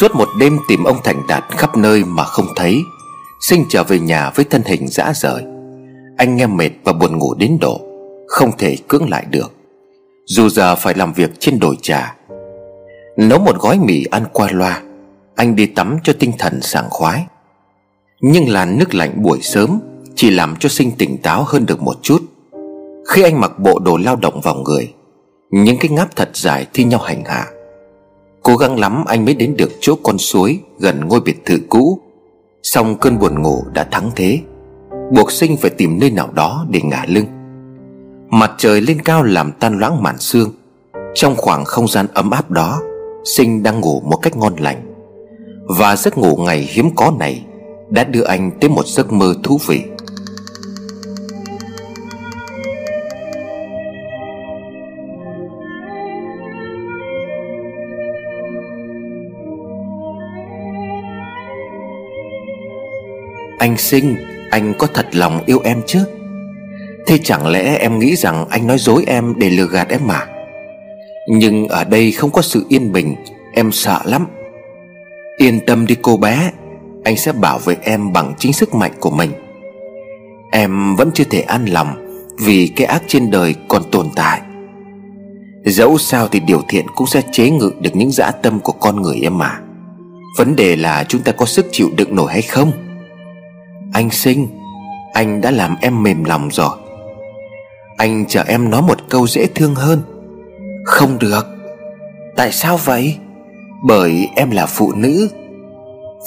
Suốt một đêm tìm ông Thành Đạt khắp nơi mà không thấy, Sinh trở về nhà với thân hình dã rời. Anh nghe mệt và buồn ngủ đến độ, Không thể cưỡng lại được. Dù giờ phải làm việc trên đồi trà, Nấu một gói mì ăn qua loa, Anh đi tắm cho tinh thần sảng khoái. Nhưng làn nước lạnh buổi sớm Chỉ làm cho sinh tỉnh táo hơn được một chút. Khi anh mặc bộ đồ lao động vào người, Những cái ngáp thật dài thi nhau hành hạ Cố gắng lắm anh mới đến được chỗ con suối Gần ngôi biệt thự cũ. Xong cơn buồn ngủ đã thắng thế. Buộc sinh phải tìm nơi nào đó để ngả lưng. Mặt trời lên cao làm tan loãng màn sương. Trong khoảng không gian ấm áp đó, Sinh đang ngủ một cách ngon lành. Và giấc ngủ ngày hiếm có này Đã đưa anh tới một giấc mơ thú vị. Anh sinh, Anh có thật lòng yêu em chứ? Thế chẳng lẽ em nghĩ rằng anh nói dối em để lừa gạt em mà? Nhưng ở đây không có sự yên bình, Em sợ lắm. Yên tâm đi cô bé, Anh sẽ bảo vệ em bằng chính sức mạnh của mình. Em vẫn chưa thể an lòng Vì cái ác trên đời còn tồn tại. Dẫu sao thì điều thiện cũng sẽ chế ngự được những dã tâm của con người em mà. Vấn đề là chúng ta có sức chịu đựng nổi hay không? Anh sinh, Anh đã làm em mềm lòng rồi. Anh chờ em nói một câu dễ thương hơn. Không được. Tại sao vậy? Bởi em là phụ nữ.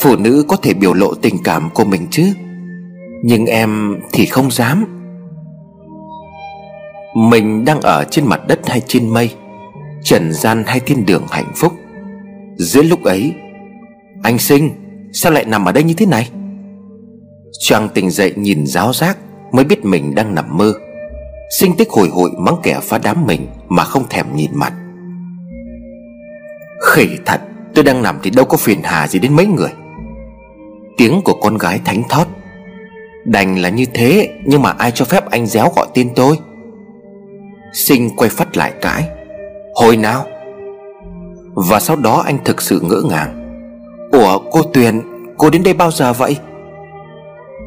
Phụ nữ có thể biểu lộ tình cảm của mình chứ. Nhưng em thì không dám. Mình đang ở trên mặt đất hay trên mây, Trần gian hay thiên đường hạnh phúc. Giữa lúc ấy, Anh sinh, Sao lại nằm ở đây như thế này? Choàng tỉnh dậy nhìn giáo giác Mới biết mình đang nằm mơ. Sinh tích hồi hội mắng kẻ phá đám mình Mà không thèm nhìn mặt. Khỉ thật, Tôi đang nằm thì đâu có phiền hà gì đến mấy người. Tiếng của con gái thánh thót. Đành là như thế, Nhưng mà ai cho phép anh déo gọi tên tôi? Sinh quay phát lại cãi Hồi nào? Và sau đó anh thực sự ngỡ ngàng. Ủa, cô Tuyền, Cô đến đây bao giờ vậy?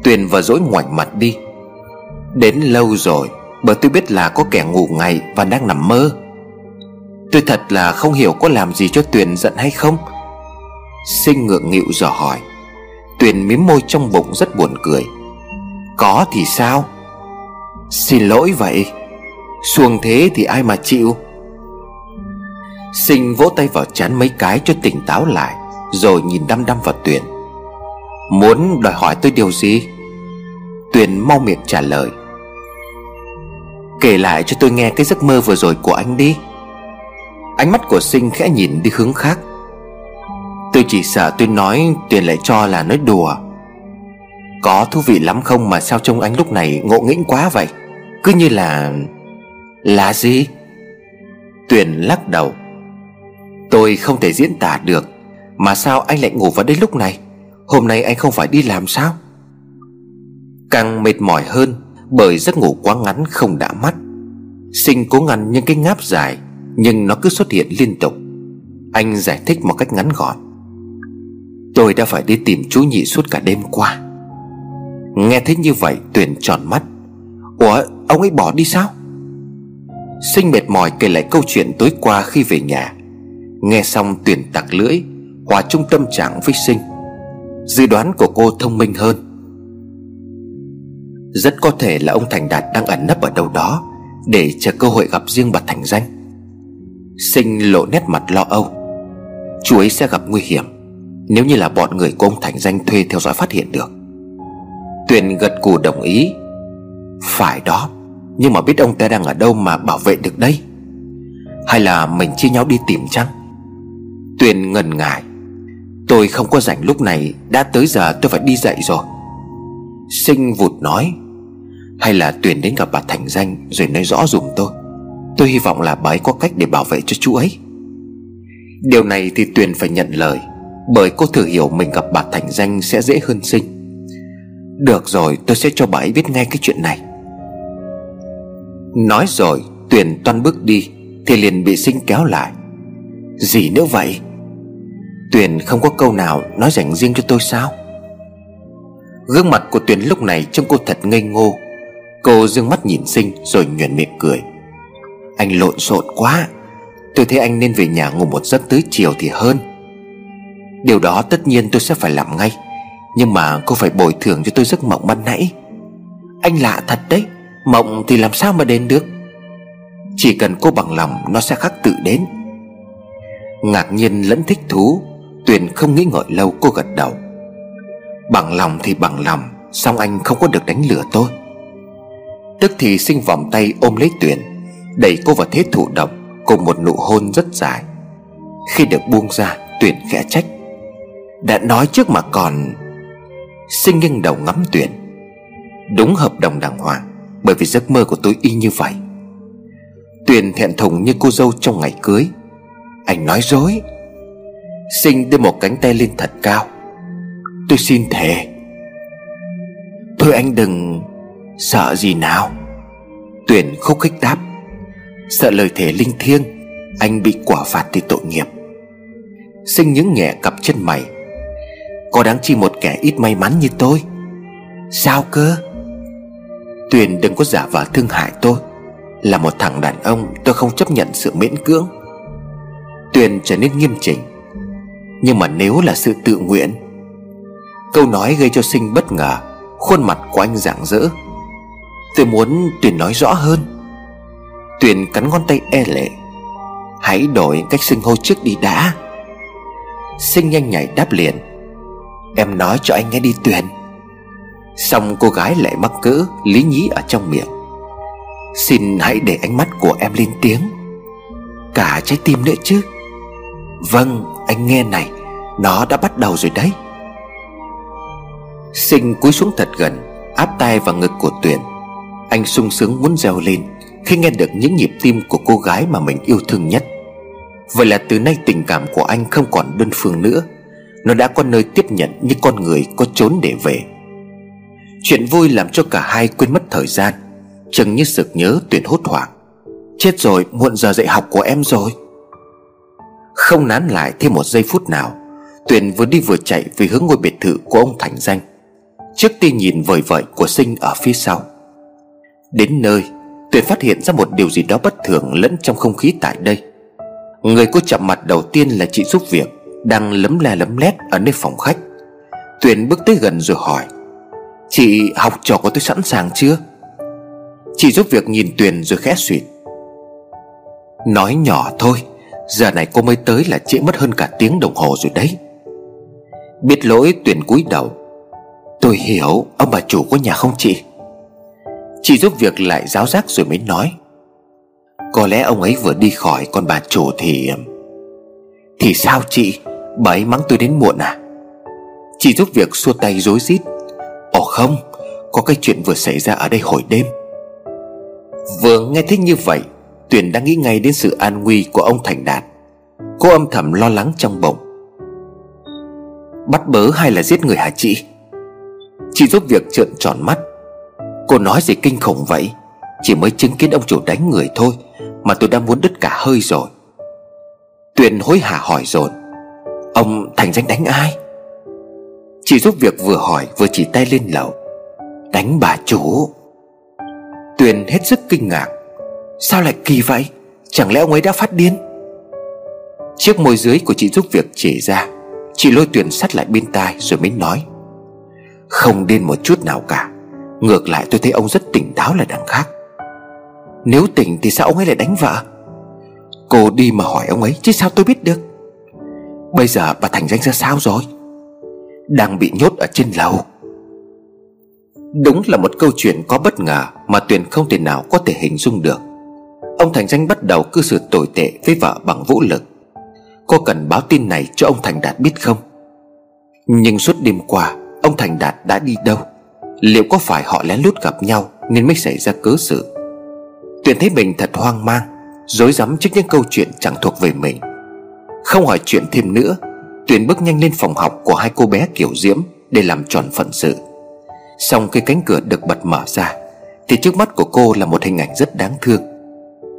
Tuyền và dỗi ngoảnh mặt đi. Đến lâu rồi, Bởi tôi biết là có kẻ ngủ ngày Và đang nằm mơ. Tôi thật là không hiểu có làm gì cho Tuyền giận hay không. Sinh ngượng nghịu dò hỏi. Tuyền miếm môi trong bụng rất buồn cười. Có thì sao? Xin lỗi vậy. Xuồng thế thì ai mà chịu? Sinh vỗ tay vào chán mấy cái cho tỉnh táo lại, Rồi nhìn đăm đăm vào Tuyền. Muốn đòi hỏi tôi điều gì? Tuyền mau miệng trả lời. Kể lại cho tôi nghe cái giấc mơ vừa rồi của anh đi. Ánh mắt của sinh khẽ nhìn đi hướng khác. Tôi chỉ sợ tôi nói Tuyền lại cho là nói đùa. Có thú vị lắm không mà sao trông anh lúc này ngộ nghĩnh quá vậy? Cứ như là Là gì? Tuyền lắc đầu. Tôi không thể diễn tả được Mà sao anh lại ngủ vào đây lúc này? Hôm nay anh không phải đi làm sao? Càng mệt mỏi hơn Bởi giấc ngủ quá ngắn không đã mắt. Sinh cố ngăn những cái ngáp dài, Nhưng nó cứ xuất hiện liên tục. Anh giải thích một cách ngắn gọn. Tôi đã phải đi tìm chú nhị suốt cả đêm qua. Nghe thấy như vậy, Tuyền tròn mắt. Ủa, ông ấy bỏ đi sao? Sinh mệt mỏi kể lại câu chuyện tối qua khi về nhà. Nghe xong Tuyền tặc lưỡi, Hòa trung tâm trạng với Sinh. Dự đoán của cô thông minh hơn. Rất có thể là ông Thành Đạt đang ẩn nấp ở đâu đó Để chờ cơ hội gặp riêng bà Thành Danh. Sinh lộ nét mặt lo âu. Chú ấy sẽ gặp nguy hiểm Nếu như là bọn người của ông Thành Danh thuê theo dõi phát hiện được. Tuyền gật cù đồng ý. Phải đó, Nhưng mà biết ông ta đang ở đâu mà bảo vệ được đây? Hay là mình chia nhau đi tìm chăng? Tuyền ngần ngại. Tôi không có rảnh lúc này, Đã tới giờ tôi phải đi dậy rồi. Sinh vụt nói, Hay là Tuyền đến gặp bà Thành Danh Rồi nói rõ dùm tôi. Tôi hy vọng là bà ấy có cách để bảo vệ cho chú ấy. Điều này thì Tuyền phải nhận lời, Bởi cô thử hiểu mình gặp bà Thành Danh sẽ dễ hơn sinh. Được rồi, tôi sẽ cho bà ấy biết ngay cái chuyện này. Nói rồi, Tuyền toan bước đi, Thì liền bị sinh kéo lại. Gì nữa vậy? Tuyền không có câu nào nói dành riêng cho tôi sao? Gương mặt của Tuyền lúc này trông cô thật ngây ngô. Cô dương mắt nhìn sinh rồi nhuền miệng cười. Anh lộn xộn quá. Tôi thấy anh nên về nhà ngủ một giấc tới chiều thì hơn. Điều đó tất nhiên tôi sẽ phải làm ngay. Nhưng mà cô phải bồi thường cho tôi giấc mộng ban nãy. Anh lạ thật đấy. Mộng thì làm sao mà đến được? Chỉ cần cô bằng lòng, Nó sẽ khắc tự đến. Ngạc nhiên lẫn thích thú. Tuyền không nghĩ ngợi lâu, cô gật đầu. Bằng lòng thì bằng lòng Xong anh không có được đánh lừa tôi. Tức thì sinh vòng tay ôm lấy Tuyền, Đẩy cô vào thế thủ động, Cùng một nụ hôn rất dài. Khi được buông ra, Tuyền khẽ trách. Đã nói trước mà còn, Sinh nghiêng đầu ngắm Tuyền. Đúng hợp đồng đàng hoàng, Bởi vì giấc mơ của tôi y như vậy. Tuyền thẹn thùng như cô dâu trong ngày cưới. Anh nói dối. Sinh đưa một cánh tay lên thật cao. Tôi xin thề, Thôi anh đừng Sợ gì nào. Tuyển khúc khích đáp, Sợ lời thể linh thiêng, Anh bị quả phạt thì tội nghiệp. Sinh những nhẹ cặp chân mày, Có đáng chi một kẻ ít may mắn như tôi? Sao cơ? Tuyền đừng có giả vờ thương hại tôi, Là một thằng đàn ông tôi không chấp nhận sự miễn cưỡng. Tuyền trở nên nghiêm chỉnh nhưng mà nếu là sự tự nguyện, Câu nói gây cho sinh bất ngờ, Khuôn mặt của anh rạng rỡ. Tôi muốn Tuyền nói rõ hơn. Tuyền cắn ngón tay e lệ. Hãy đổi cách xưng hô trước đi đã. Sinh nhanh nhảy đáp liền. Em nói cho anh nghe đi, Tuyền. Xong cô gái lại mắc cỡ Lý nhí ở trong miệng. Xin hãy để ánh mắt của em lên tiếng. Cả trái tim nữa chứ. Vâng anh nghe này, Nó đã bắt đầu rồi đấy. Sinh cúi xuống thật gần, Áp tay vào ngực của Tuyền. Anh sung sướng muốn reo lên Khi nghe được những nhịp tim của cô gái mà mình yêu thương nhất. Vậy là từ nay tình cảm của anh không còn đơn phương nữa. Nó đã có nơi tiếp nhận như con người có trốn để về. Chuyện vui làm cho cả hai quên mất thời gian, Chừng như sực nhớ Tuyền hốt hoảng. Chết rồi, muộn giờ dạy học của em rồi. Không nán lại thêm một giây phút nào, Tuyền vừa đi vừa chạy về hướng ngôi biệt thự của ông Thành Danh. Trước tiên nhìn vời vợi của Sinh ở phía sau. Đến nơi, Tuyền phát hiện ra một điều gì đó bất thường lẫn trong không khí tại đây. Người cô chạm mặt đầu tiên là chị giúp việc, Đang lấm le lấm lét ở nơi phòng khách. Tuyền bước tới gần rồi hỏi, Chị học trò của tôi sẵn sàng chưa? Chị giúp việc nhìn Tuyền rồi khẽ suyệt Nói nhỏ thôi Giờ này cô mới tới là trễ mất hơn cả tiếng đồng hồ rồi đấy. Biết lỗi Tuyền cúi đầu. Tôi hiểu, Ông bà chủ có nhà không chị? Chị giúp việc lại giáo giác rồi mới nói. Có lẽ ông ấy vừa đi khỏi Còn bà chủ thì Thì sao chị? Bà ấy mắng tôi đến muộn à? Chị giúp việc xua tay rối rít. Ồ không, Có cái chuyện vừa xảy ra ở đây hồi đêm. Vừa nghe thấy như vậy Tuyền đang nghĩ ngay đến sự an nguy của ông Thành Đạt. Cô âm thầm lo lắng trong bụng. Bắt bớ hay là giết người hả chị? Chị giúp việc trợn tròn mắt. Cô nói gì kinh khủng vậy? Chỉ mới chứng kiến ông chủ đánh người thôi, Mà tôi đã muốn đứt cả hơi rồi. Tuyền hối hả hỏi dồn. Ông Thành danh đánh ai? Chị giúp việc vừa hỏi vừa chỉ tay lên lầu. Đánh bà chủ. Tuyền hết sức kinh ngạc. Sao lại kỳ vậy? Chẳng lẽ ông ấy đã phát điên? Chiếc môi dưới của chị giúp việc chỉ ra. Chị lôi Tuyền sắt lại bên tai rồi mới nói. Không điên một chút nào cả. Ngược lại tôi thấy ông rất tỉnh táo là đằng khác. Nếu tỉnh thì sao ông ấy lại đánh vợ? Cô đi mà hỏi ông ấy, Chứ sao tôi biết được? Bây giờ bà Thành danh ra sao rồi? Đang bị nhốt ở trên lầu. Đúng là một câu chuyện có bất ngờ Mà Tuyền không thể nào có thể hình dung được. Ông Thành Danh bắt đầu cư xử tồi tệ với vợ bằng vũ lực. Cô cần báo tin này cho ông Thành Đạt biết không? Nhưng suốt đêm qua, Ông Thành Đạt đã đi đâu? Liệu có phải họ lén lút gặp nhau Nên mới xảy ra cớ sự? Tuyền thấy mình thật hoang mang, Dối rắm trước những câu chuyện chẳng thuộc về mình. Không hỏi chuyện thêm nữa, Tuyền bước nhanh lên phòng học của hai cô bé kiểu diễm Để làm tròn phận sự. Xong khi cánh cửa được bật mở ra, Thì trước mắt của cô là một hình ảnh rất đáng thương.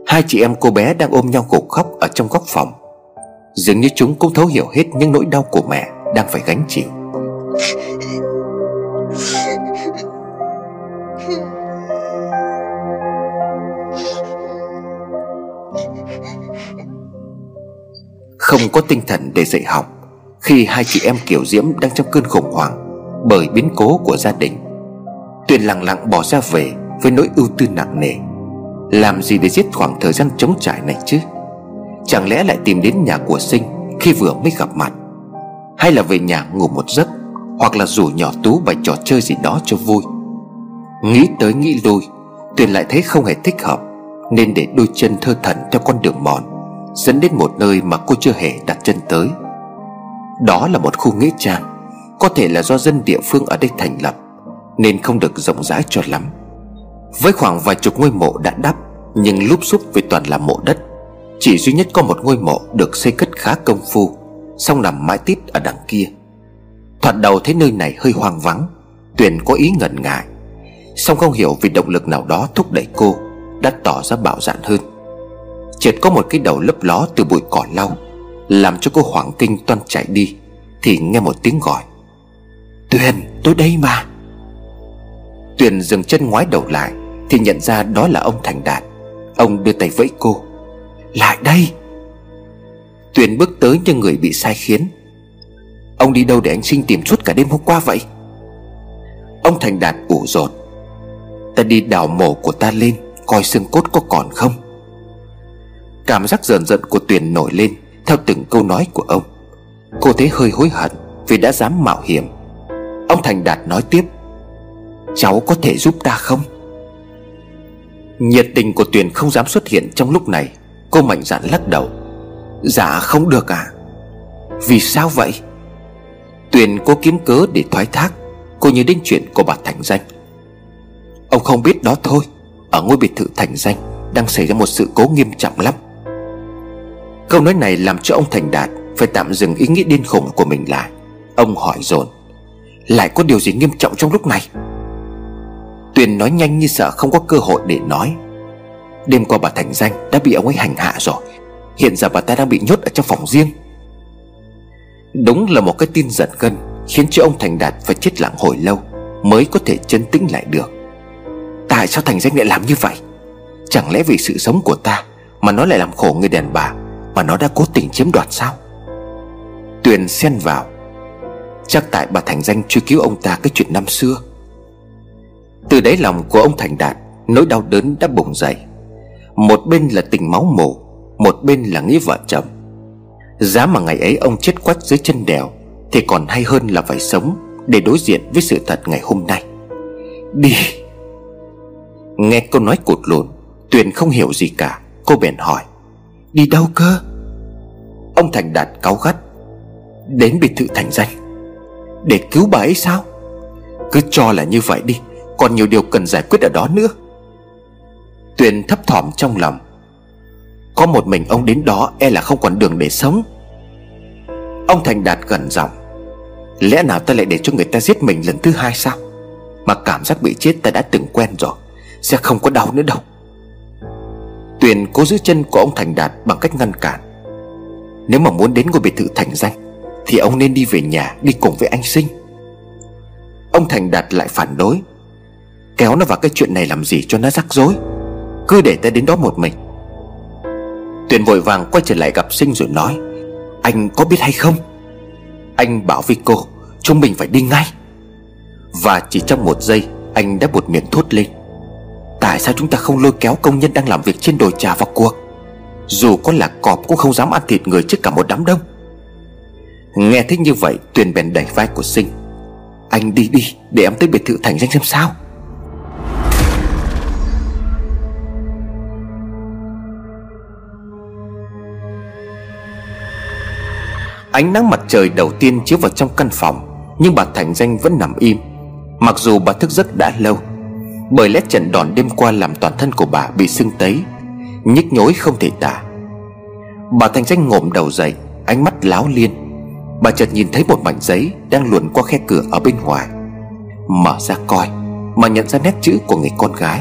Hai chị em cô bé đang ôm nhau gục khóc ở trong góc phòng. Dường như chúng cũng thấu hiểu hết những nỗi đau của mẹ Đang phải gánh chịu. Không có tinh thần để dạy học, Khi hai chị em Kiều Diễm đang trong cơn khủng hoảng Bởi biến cố của gia đình, Tuyền lặng lặng bỏ ra về Với nỗi ưu tư nặng nề. Làm gì để giết khoảng thời gian trống trải này chứ? Chẳng lẽ lại tìm đến nhà của Sinh Khi vừa mới gặp mặt? Hay là về nhà ngủ một giấc, Hoặc là rủ nhỏ Tú bày trò chơi gì đó cho vui? Nghĩ tới nghĩ lui, Tuyền lại thấy không hề thích hợp, Nên để đôi chân thơ thẩn theo con đường mòn, Dẫn đến một nơi mà cô chưa hề đặt chân tới. Đó là một khu nghĩa trang, Có thể là do dân địa phương ở đây thành lập, Nên không được rộng rãi cho lắm. Với khoảng vài chục ngôi mộ đã đắp, Nhưng lúp xúp vì toàn là mộ đất, Chỉ duy nhất có một ngôi mộ được xây cất khá công phu Xong nằm mãi tít ở đằng kia. Thoạt đầu thấy nơi này hơi hoang vắng, Tuyền có ý ngần ngại Xong không hiểu vì động lực nào đó thúc đẩy cô Đã tỏ ra bạo dạn hơn. Chợt có một cái đầu lấp ló từ bụi cỏ lau, Làm cho cô hoảng kinh toan chạy đi, Thì nghe một tiếng gọi. Tuyền, tôi đây mà. Tuyền dừng chân ngoái đầu lại thì nhận ra đó là ông Thành Đạt. Ông đưa tay vẫy cô. Lại đây. Tuyền bước tới như người bị sai khiến. Ông đi đâu để anh sinh tìm suốt cả đêm hôm qua vậy? Ông Thành Đạt ủ rột. Ta đi đào mổ của ta lên, Coi xương cốt có còn không. Cảm giác dần dần của Tuyền nổi lên, Theo từng câu nói của ông. Cô thấy hơi hối hận Vì đã dám mạo hiểm. Ông Thành Đạt nói tiếp, Cháu có thể giúp ta không? Nhiệt tình của Tuyền không dám xuất hiện trong lúc này. Cô mạnh dạn lắc đầu. Dạ không được à? Vì sao vậy? Tuyền cố kiếm cớ để thoái thác. Cô nhớ đến chuyện của bà Thành Danh. Ông không biết đó thôi. Ở ngôi biệt thự Thành Danh Đang xảy ra một sự cố nghiêm trọng lắm. Câu nói này làm cho ông Thành Đạt Phải tạm dừng ý nghĩ điên khủng của mình lại. Ông hỏi dồn, Lại có điều gì nghiêm trọng trong lúc này? Tuyền nói nhanh như sợ không có cơ hội để nói. Đêm qua bà Thành Danh đã bị ông ấy hành hạ rồi. Hiện giờ bà ta đang bị nhốt ở trong phòng riêng. Đúng là một cái tin giật gân, Khiến cho ông Thành Đạt phải chết lặng hồi lâu Mới có thể chân tĩnh lại được. Tại sao Thành Danh lại làm như vậy? Chẳng lẽ vì sự sống của ta Mà nó lại làm khổ người đàn bà, mà nó đã cố tình chiếm đoạt sao? Tuyền xen vào. Chắc tại bà Thành Danh truy cứu ông ta cái chuyện năm xưa từ đáy lòng của ông Thành Đạt, Nỗi đau đớn đã bùng dậy. Một bên là tình máu mổ Một bên là nghĩa vợ chồng. Giá mà ngày ấy ông chết quách dưới chân đèo, Thì còn hay hơn là phải sống Để đối diện với sự thật ngày hôm nay. Đi! Nghe câu nói cột lùn, Tuyền không hiểu gì cả, Cô bèn hỏi. Đi đâu cơ? Ông Thành Đạt cáu gắt. Đến biệt thự Thành Danh. Để cứu bà ấy sao? Cứ cho là như vậy đi. Còn nhiều điều cần giải quyết ở đó nữa. Tuyền thấp thỏm trong lòng. Có một mình ông đến đó E là không còn đường để sống. Ông Thành Đạt gần giọng. Lẽ nào ta lại để cho người ta giết mình lần thứ hai sao? Mà cảm giác bị chết ta đã từng quen rồi, Sẽ không có đau nữa đâu. Tuyền cố giữ chân của ông Thành Đạt bằng cách ngăn cản. Nếu mà muốn đến ngôi biệt thự Thành Danh, Thì ông nên đi về nhà, đi cùng với anh Sinh. Ông Thành Đạt lại phản đối. Kéo nó vào cái chuyện này làm gì cho nó rắc rối. Cứ để ta đến đó một mình. Tuyền vội vàng quay trở lại gặp Sinh rồi nói, Anh có biết hay không? Anh bảo với cô, Chúng mình phải đi ngay. Và chỉ trong một giây, Anh đã buột miệng thốt lên, Tại sao chúng ta không lôi kéo công nhân đang làm việc trên đồi trà vào cuộc? Dù có là cọp cũng không dám ăn thịt người trước cả một đám đông. Nghe thích như vậy, Tuyền bèn đẩy vai của Sinh, Anh đi đi, để em tới biệt thự thành danh xem sao. Ánh nắng mặt trời đầu tiên chiếu vào trong căn phòng, Nhưng bà Thành Danh vẫn nằm im. Mặc dù bà thức giấc đã lâu, bởi lẽ trận đòn đêm qua làm toàn thân của bà bị sưng tấy, Nhức nhối không thể tả. Bà Thành Danh ngộm đầu dậy, Ánh mắt láo liên. Bà chợt nhìn thấy một mảnh giấy Đang luồn qua khe cửa ở bên ngoài. Mở ra coi, Mà nhận ra nét chữ của người con gái.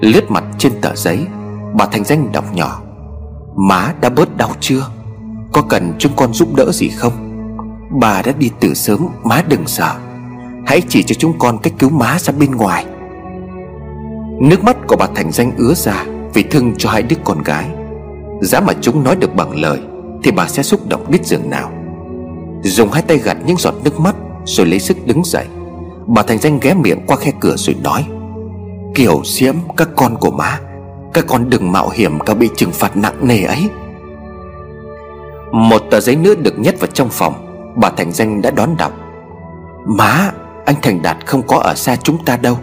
Lướt mặt trên tờ giấy, Bà Thành Danh đọc nhỏ. Má đã bớt đau chưa? Có cần chúng con giúp đỡ gì không? Bà đã đi từ sớm, Má đừng sợ. Hãy chỉ cho chúng con cách cứu má ra bên ngoài. Nước mắt của bà Thành Danh ứa ra Vì thương cho hai đứa con gái. Giá mà chúng nói được bằng lời Thì bà sẽ xúc động biết dường nào. Dùng hai tay gạt những giọt nước mắt Rồi lấy sức đứng dậy. Bà Thành Danh ghé miệng qua khe cửa rồi nói, Kiểu diễm, các con của má, Các con đừng mạo hiểm cả bị trừng phạt nặng nề ấy. Một tờ giấy nữa được nhét vào trong phòng. Bà Thành Danh đã đón đọc. Má, Anh Thành Đạt không có ở xa chúng ta đâu.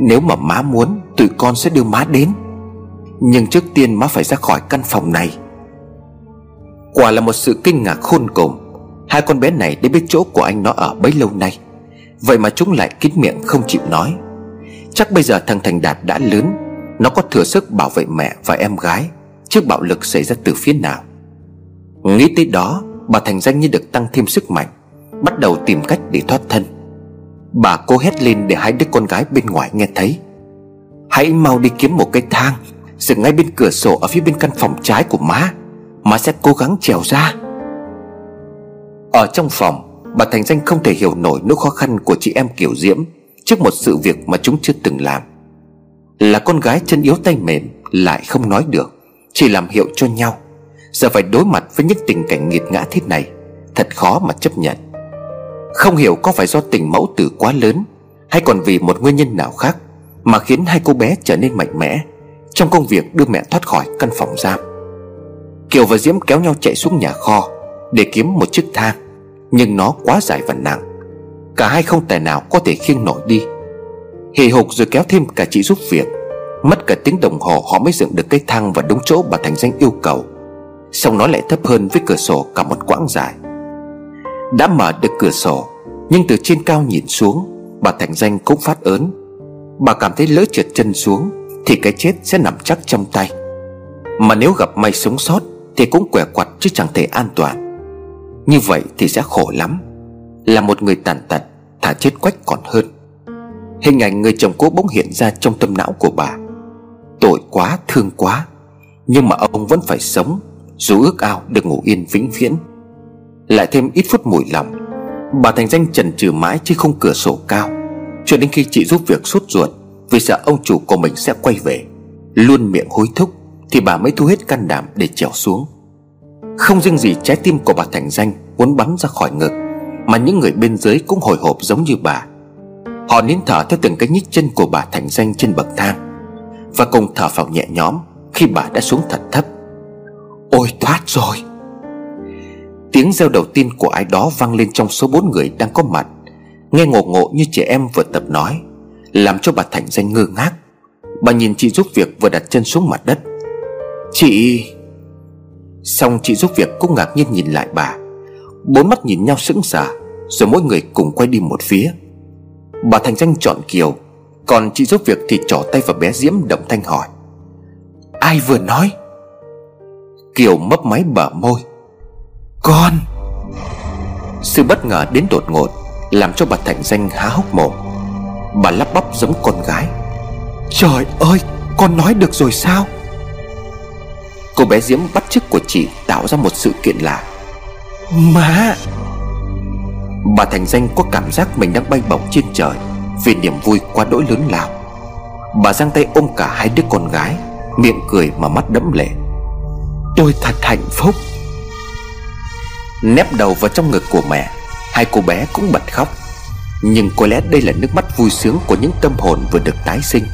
Nếu mà má muốn, Tụi con sẽ đưa má đến. Nhưng trước tiên má phải ra khỏi căn phòng này. Quả là một sự kinh ngạc khôn cùng. Hai con bé này đã biết chỗ của anh nó ở bấy lâu nay. Vậy mà chúng lại kín miệng không chịu nói. Chắc bây giờ thằng Thành Đạt đã lớn. Nó có thừa sức bảo vệ mẹ và em gái Trước bạo lực xảy ra từ phía nào. Nghĩ tới đó, Bà Thành Danh như được tăng thêm sức mạnh, Bắt đầu tìm cách để thoát thân. Bà cố hét lên để hai đứa con gái bên ngoài nghe thấy. Hãy mau đi kiếm một cái thang Dựng ngay bên cửa sổ ở phía bên căn phòng trái của má. Má sẽ cố gắng trèo ra. Ở trong phòng, Bà Thành Danh không thể hiểu nổi nỗi khó khăn của chị em Kiểu Diễm Trước một sự việc mà chúng chưa từng làm. Là con gái chân yếu tay mềm Lại không nói được, Chỉ làm hiệu cho nhau. Giờ phải đối mặt với những tình cảnh nghiệt ngã thế này, Thật khó mà chấp nhận. Không hiểu có phải do tình mẫu tử quá lớn, Hay còn vì một nguyên nhân nào khác Mà khiến hai cô bé trở nên mạnh mẽ Trong công việc đưa mẹ thoát khỏi căn phòng giam. Kiều và Diễm kéo nhau chạy xuống nhà kho Để kiếm một chiếc thang, Nhưng nó quá dài và nặng. Cả hai không tài nào có thể khiêng nổi đi. Hì hục rồi kéo thêm cả chị giúp việc, Mất cả tiếng đồng hồ họ mới dựng được cây thang vào đúng chỗ bà Thành Danh yêu cầu. Xong nó lại thấp hơn với cửa sổ cả một quãng dài. Đã mở được cửa sổ, Nhưng từ trên cao nhìn xuống, Bà Thành Danh cũng phát ớn. Bà cảm thấy lỡ trượt chân xuống, Thì cái chết sẽ nằm chắc trong tay. Mà nếu gặp may sống sót, Thì cũng quẻ quặt chứ chẳng thể an toàn. Như vậy thì sẽ khổ lắm. Là một người tàn tật Thả chết quách còn hơn. Hình ảnh người chồng cũ bỗng hiện ra trong tâm não của bà. Tội quá, thương quá, Nhưng mà ông vẫn phải sống dù ước ao được ngủ yên vĩnh viễn, Lại thêm ít phút mùi lòng, Bà Thành Danh trần trừ mãi trên khung cửa sổ cao. Cho đến khi chị giúp việc sốt ruột, Vì sợ ông chủ của mình sẽ quay về, Luôn miệng hối thúc, Thì bà mới thu hết can đảm để trèo xuống. Không riêng gì trái tim của bà Thành Danh Muốn bắn ra khỏi ngực, Mà những người bên dưới cũng hồi hộp giống như bà. Họ nín thở theo từng cái nhích chân của bà Thành Danh trên bậc thang, Và cùng thở phào nhẹ nhõm Khi bà đã xuống thật thấp rồi. Tiếng reo đầu tiên của ai đó vang lên trong số bốn người đang có mặt. Nghe ngộ ngộ như trẻ em vừa tập nói, Làm cho bà Thành danh ngơ ngác. Bà nhìn chị giúp việc vừa đặt chân xuống mặt đất. Chị Xong chị giúp việc cũng ngạc nhiên nhìn lại bà. Bốn mắt nhìn nhau sững sờ, Rồi mỗi người cùng quay đi một phía. Bà Thành danh chọn Kiều, Còn chị giúp việc thì trỏ tay vào bé Diễm động thanh hỏi. Ai vừa nói? Kiều mấp máy bờ môi. Con! Sự bất ngờ đến đột ngột Làm cho bà Thành Danh há hốc mồm. Bà lắp bắp giống con gái. Trời ơi! Con nói được rồi sao? Cô bé Diễm bắt chước của chị Tạo ra một sự kiện lạ. Má! Bà Thành Danh có cảm giác mình đang bay bổng trên trời Vì niềm vui quá đỗi lớn lao. Bà giang tay ôm cả hai đứa con gái Miệng cười mà mắt đẫm lệ Tôi thật hạnh phúc. Nép đầu vào trong ngực của mẹ, Hai cô bé cũng bật khóc. Nhưng có lẽ đây là nước mắt vui sướng Của những tâm hồn vừa được tái sinh.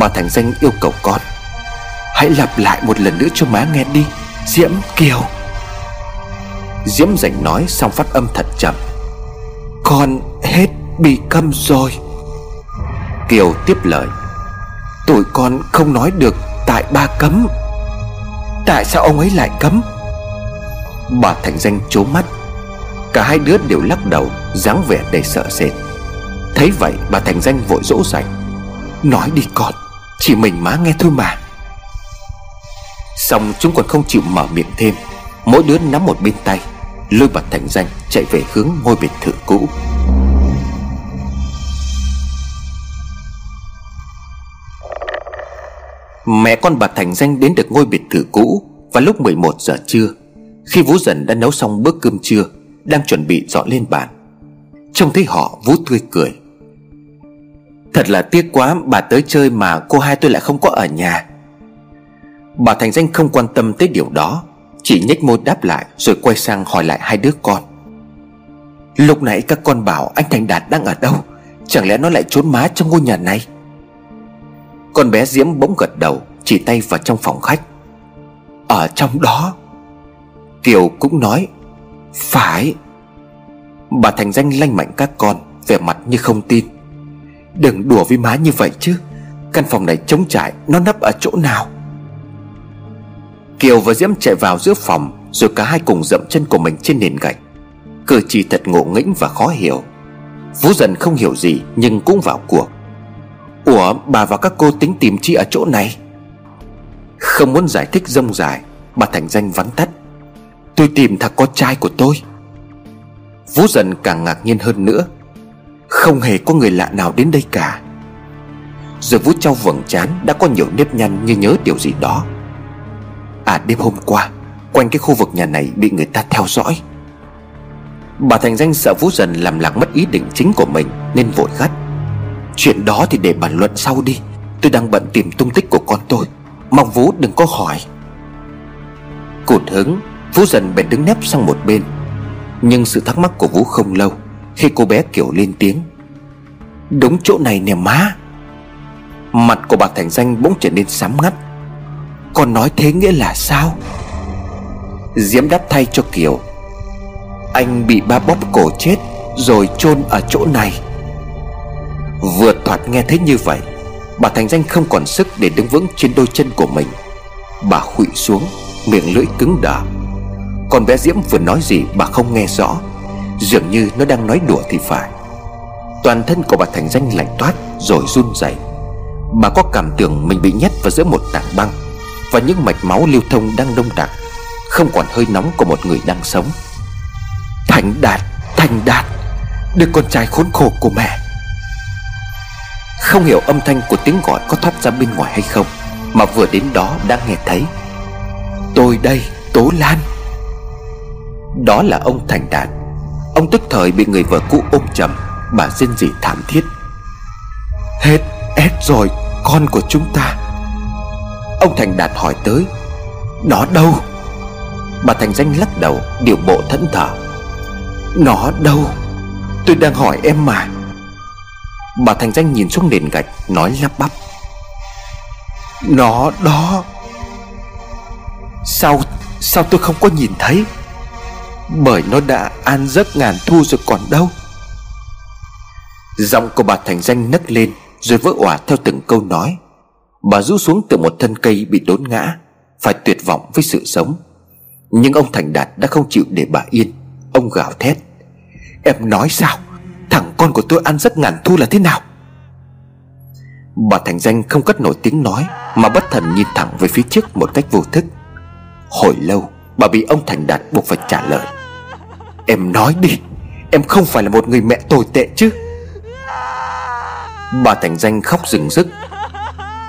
Bà Thành Danh yêu cầu con, Hãy lặp lại một lần nữa cho má nghe đi, Diễm Kiều. Diễm rảnh nói xong phát âm thật chậm, Con hết bị câm rồi. Kiều tiếp lời, Tụi con không nói được Tại ba cấm. Tại sao ông ấy lại cấm? Bà Thành Danh trố mắt. Cả hai đứa đều lắc đầu, dáng vẻ đầy sợ sệt. Thấy vậy, bà Thành Danh vội dỗ dành. Nói đi con, Chỉ mình má nghe thôi mà. Xong chúng còn không chịu mở miệng thêm, Mỗi đứa nắm một bên tay, Lôi bà Thành Danh chạy về hướng ngôi biệt thự cũ. Mẹ con bà Thành Danh đến được ngôi biệt thự cũ Vào lúc 11 giờ trưa, Khi Vũ dần đã nấu xong bữa cơm trưa, Đang chuẩn bị dọn lên bàn. Trông thấy họ, Vũ tươi cười. Thật là tiếc quá, bà tới chơi mà cô hai tôi lại không có ở nhà. Bà Thành Danh không quan tâm tới điều đó, Chỉ nhếch môi đáp lại Rồi quay sang hỏi lại hai đứa con. Lúc nãy các con bảo anh Thành Đạt đang ở đâu? Chẳng lẽ nó lại trốn má trong ngôi nhà này? Con bé Diễm bỗng gật đầu, Chỉ tay vào trong phòng khách. Ở trong đó, Kiều cũng nói, Phải. Bà Thành Danh lanh mạnh các con, Vẻ mặt như không tin. Đừng đùa với má như vậy chứ, Căn phòng này trống trải, Nó nấp ở chỗ nào? Kiều và Diễm chạy vào giữa phòng, Rồi cả hai cùng dậm chân của mình trên nền gạch. Cử chỉ thật ngộ nghĩnh và khó hiểu. Vũ dần không hiểu gì, Nhưng cũng vào cuộc. Ủa, bà và các cô tính tìm chi ở chỗ này? Không muốn giải thích rông dài Bà Thành Danh vắn tắt. Tôi tìm thằng con trai của tôi. Vũ dần càng ngạc nhiên hơn nữa. Không hề có người lạ nào đến đây cả. Rồi Vũ trao vầng trán Đã có nhiều nếp nhăn như nhớ điều gì đó. À đêm hôm qua, Quanh cái khu vực nhà này bị người ta theo dõi. Bà Thành Danh sợ Vũ dần làm lạc mất ý định chính của mình Nên vội gắt. Chuyện đó thì để bàn luận sau đi. Tôi đang bận tìm tung tích của con tôi. Mong Vũ đừng có hỏi. Cụt hứng, Vũ dần bèn đứng nép sang một bên. Nhưng sự thắc mắc của Vũ không lâu, Khi cô bé kiểu lên tiếng. Đúng chỗ này nè má. Mặt của bà Thành Danh bỗng trở nên sám ngắt. Con nói thế nghĩa là sao? Diễm đáp thay cho Kiều. Anh bị ba bóp cổ chết Rồi chôn ở chỗ này. Vừa thoạt nghe thấy như vậy, Bà Thành Danh không còn sức để đứng vững trên đôi chân của mình. Bà khụy xuống, Miệng lưỡi cứng đờ. Còn bé Diễm vừa nói gì bà không nghe rõ, Dường như nó đang nói đùa thì phải. Toàn thân của bà Thành Danh lạnh toát Rồi run rẩy. Bà có cảm tưởng mình bị nhét vào giữa một tảng băng Và những mạch máu lưu thông đang đông đặc, Không còn hơi nóng của một người đang sống. Thành Đạt Thành Đạt Đứa con trai khốn khổ của mẹ. Không hiểu âm thanh của tiếng gọi có thoát ra bên ngoài hay không, Mà vừa đến đó đã nghe thấy. Tôi đây, Tố Lan. Đó là ông Thành Đạt. Ông tức thời bị người vợ cũ ôm chầm, Bà rên rỉ thảm thiết. Hết ép rồi, Con của chúng ta. Ông Thành Đạt hỏi tới, Nó đâu? Bà Thành Danh lắc đầu, Điều bộ thẫn thờ. Nó đâu? Tôi đang hỏi em mà. Bà Thành Danh nhìn xuống nền gạch, Nói lắp bắp. Nó đó. Sao Sao tôi không có nhìn thấy? Bởi nó đã an giấc ngàn thu rồi còn đâu. Giọng của bà Thành Danh nấc lên, Rồi vỡ òa theo từng câu nói. Bà rũ xuống từ một thân cây bị đốn ngã, Phải tuyệt vọng với sự sống. Nhưng ông Thành Đạt đã không chịu để bà yên. Ông gào thét. Em nói sao? Thằng con của tôi ăn rất ngàn thu là thế nào? Bà Thành Danh không cất nổi tiếng nói, Mà bất thần nhìn thẳng về phía trước một cách vô thức. Hồi lâu, Bà bị ông Thành Đạt buộc phải trả lời. Em nói đi, Em không phải là một người mẹ tồi tệ chứ? Bà Thành Danh khóc rừng rức.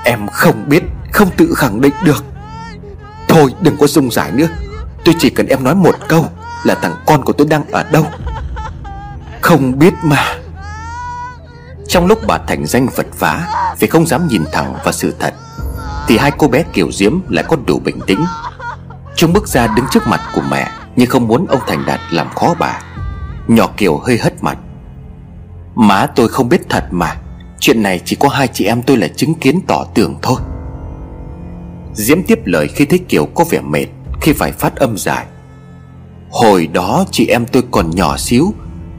Em không biết, Không tự khẳng định được. Thôi, đừng có dung giải nữa. Tôi chỉ cần em nói một câu Là thằng con của tôi đang ở đâu. Không biết mà. Trong lúc bà Thành Danh vật vã, Vì không dám nhìn thẳng vào sự thật, Thì hai cô bé Kiều Diễm lại có đủ bình tĩnh. Chúng bước ra đứng trước mặt của mẹ, Nhưng không muốn ông Thành Đạt làm khó bà. Nhỏ Kiều hơi hất mặt. Má tôi không biết thật mà, Chuyện này chỉ có hai chị em tôi là chứng kiến tỏ tường thôi. Diễm tiếp lời khi thấy Kiều có vẻ mệt, Khi phải phát âm dài. Hồi đó chị em tôi còn nhỏ xíu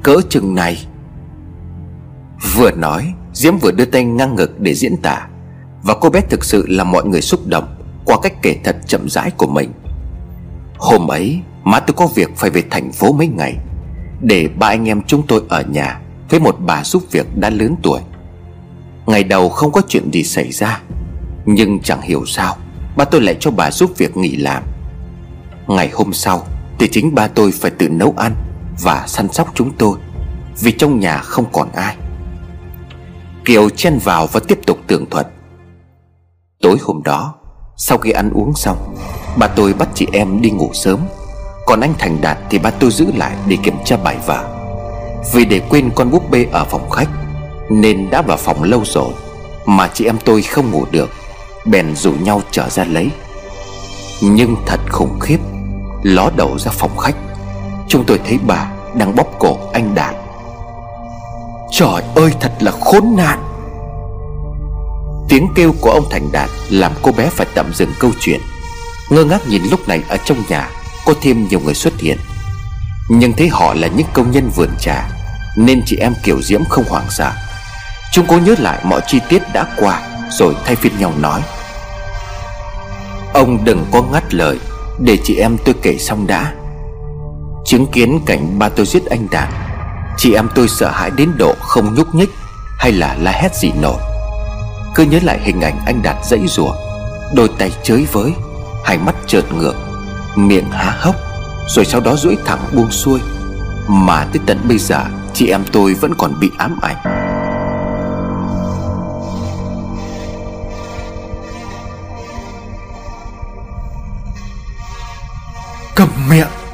Cỡ chừng này. Vừa nói, Diễm vừa đưa tay ngang ngực để diễn tả, Và cô bé thực sự làm mọi người xúc động Qua cách kể thật chậm rãi của mình. Hôm ấy, Má tôi có việc phải về thành phố mấy ngày, Để ba anh em chúng tôi ở nhà Với một bà giúp việc đã lớn tuổi. Ngày đầu không có chuyện gì xảy ra, Nhưng chẳng hiểu sao, Ba tôi lại cho bà giúp việc nghỉ làm. Ngày hôm sau, Thì chính ba tôi phải tự nấu ăn và săn sóc chúng tôi, Vì trong nhà không còn ai. Kiều chen vào và tiếp tục tường thuật. Tối hôm đó, Sau khi ăn uống xong, Bà tôi bắt chị em đi ngủ sớm. Còn anh Thành Đạt thì ba tôi giữ lại để kiểm tra bài vở. Vì để quên con búp bê ở phòng khách, Nên đã vào phòng lâu rồi Mà chị em tôi không ngủ được, Bèn rủ nhau trở ra lấy. Nhưng thật khủng khiếp, Ló đầu ra phòng khách. Chúng tôi thấy bà đang bóp cổ anh Đạt. Trời ơi, thật là khốn nạn. Tiếng kêu của ông Thành Đạt Làm cô bé phải tạm dừng câu chuyện. Ngơ ngác nhìn lúc này ở trong nhà, Có thêm nhiều người xuất hiện. Nhưng thấy họ là những công nhân vườn trà, Nên chị em Kiều Diễm không hoảng sợ. Chúng cố nhớ lại mọi chi tiết đã qua, Rồi thay phiên nhau nói. Ông đừng có ngắt lời, Để chị em tôi kể xong đã. Chứng kiến cảnh ba tôi giết anh Đạt, Chị em tôi sợ hãi đến độ không nhúc nhích Hay là la hét gì nổi. Cứ nhớ lại hình ảnh anh Đạt dãy rủa, Đôi tay chới với, Hai mắt trợn ngược, Miệng há hốc, Rồi sau đó duỗi thẳng buông xuôi. Mà tới tận bây giờ, Chị em tôi vẫn còn bị ám ảnh. Cầm miệng.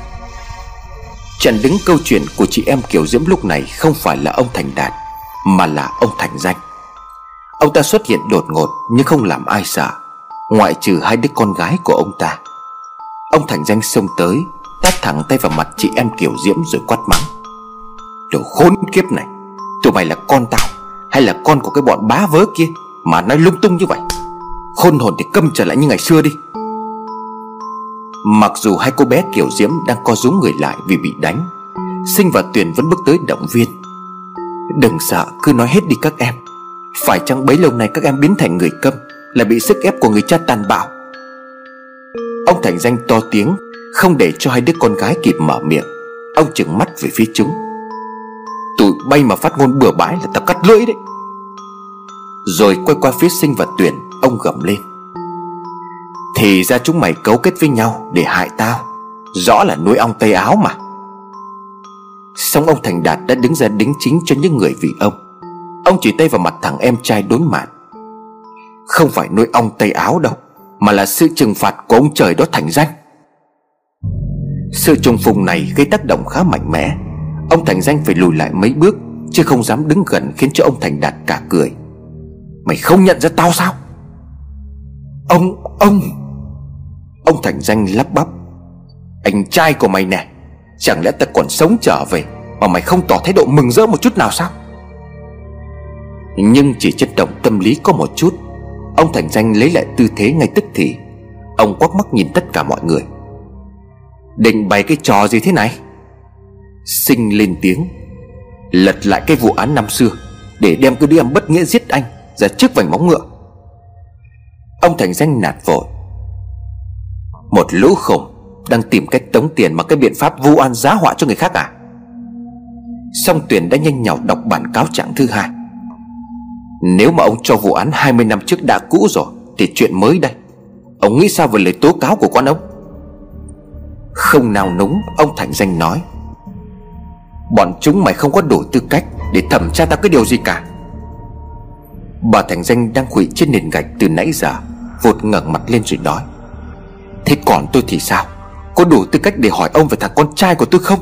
Chặn đứng câu chuyện của chị em Kiều Diễm lúc này Không phải là ông Thành Đạt, Mà là ông Thành Danh. Ông ta xuất hiện đột ngột Nhưng không làm ai sợ, Ngoại trừ hai đứa con gái của ông ta. Ông Thành Danh xông tới, Tát thẳng tay vào mặt chị em Kiều Diễm rồi quát mắng. Đồ khốn kiếp này, Tụi mày là con tao Hay là con của cái bọn bá vớ kia Mà nói lung tung như vậy? Khôn hồn thì câm trở lại như ngày xưa đi. Mặc dù hai cô bé kiểu Diễm đang co rúm người lại vì bị đánh, Sinh và Tuyền vẫn bước tới động viên. Đừng sợ, cứ nói hết đi các em. Phải chăng bấy lâu nay các em biến thành người câm Là bị sức ép của người cha tàn bạo? Ông Thành Danh to tiếng, Không để cho hai đứa con gái kịp mở miệng. Ông chừng mắt về phía chúng. Tụi bay mà phát ngôn bừa bãi là tao cắt lưỡi đấy. Rồi quay qua phía sinh và Tuyền, Ông gầm lên thì ra chúng mày cấu kết với nhau Để hại tao. Rõ là nuôi ong tây áo mà. Xong ông Thành Đạt đã đứng ra đính chính cho những người vì ông. Ông chỉ tay vào mặt thằng em trai đốn mặt Không phải nuôi ong tây áo đâu Mà là sự trừng phạt của ông trời đó thành danh. Sự trùng phùng này gây tác động khá mạnh mẽ. Ông Thành Danh phải lùi lại mấy bước Chứ không dám đứng gần khiến cho ông Thành Đạt cả cười. Mày không nhận ra tao sao? Ông, ông! Ông Thành Danh lắp bắp. Anh trai của mày nè, Chẳng lẽ ta còn sống trở về Mà mày không tỏ thái độ mừng rỡ một chút nào sao? Nhưng chỉ chất động tâm lý có một chút, Ông Thành Danh lấy lại tư thế ngay tức thì, Ông quắc mắt nhìn tất cả mọi người. Định bày cái trò gì thế này? Sinh lên tiếng, Lật lại cái vụ án năm xưa, Để đem cái đứa em bất nghĩa giết anh Ra trước vành móng ngựa. Ông Thành Danh nạt vội một lũ khủng Đang tìm cách tống tiền bằng cái biện pháp vu oan giá họa cho người khác à? Song Tuyền đã nhanh nhảu đọc bản cáo trạng thứ hai. Nếu mà ông cho vụ án 20 năm trước đã cũ rồi, Thì chuyện mới đây. Ông nghĩ sao về lời tố cáo của con ông? Không nào núng, Ông Thành Danh nói. Bọn chúng mày không có đủ tư cách Để thẩm tra tao cái điều gì cả. Bà Thành Danh đang quỵ trên nền gạch từ nãy giờ vột ngẩng mặt lên rồi nói. Thế còn tôi thì sao? Có đủ tư cách để hỏi ông về thằng con trai của tôi không?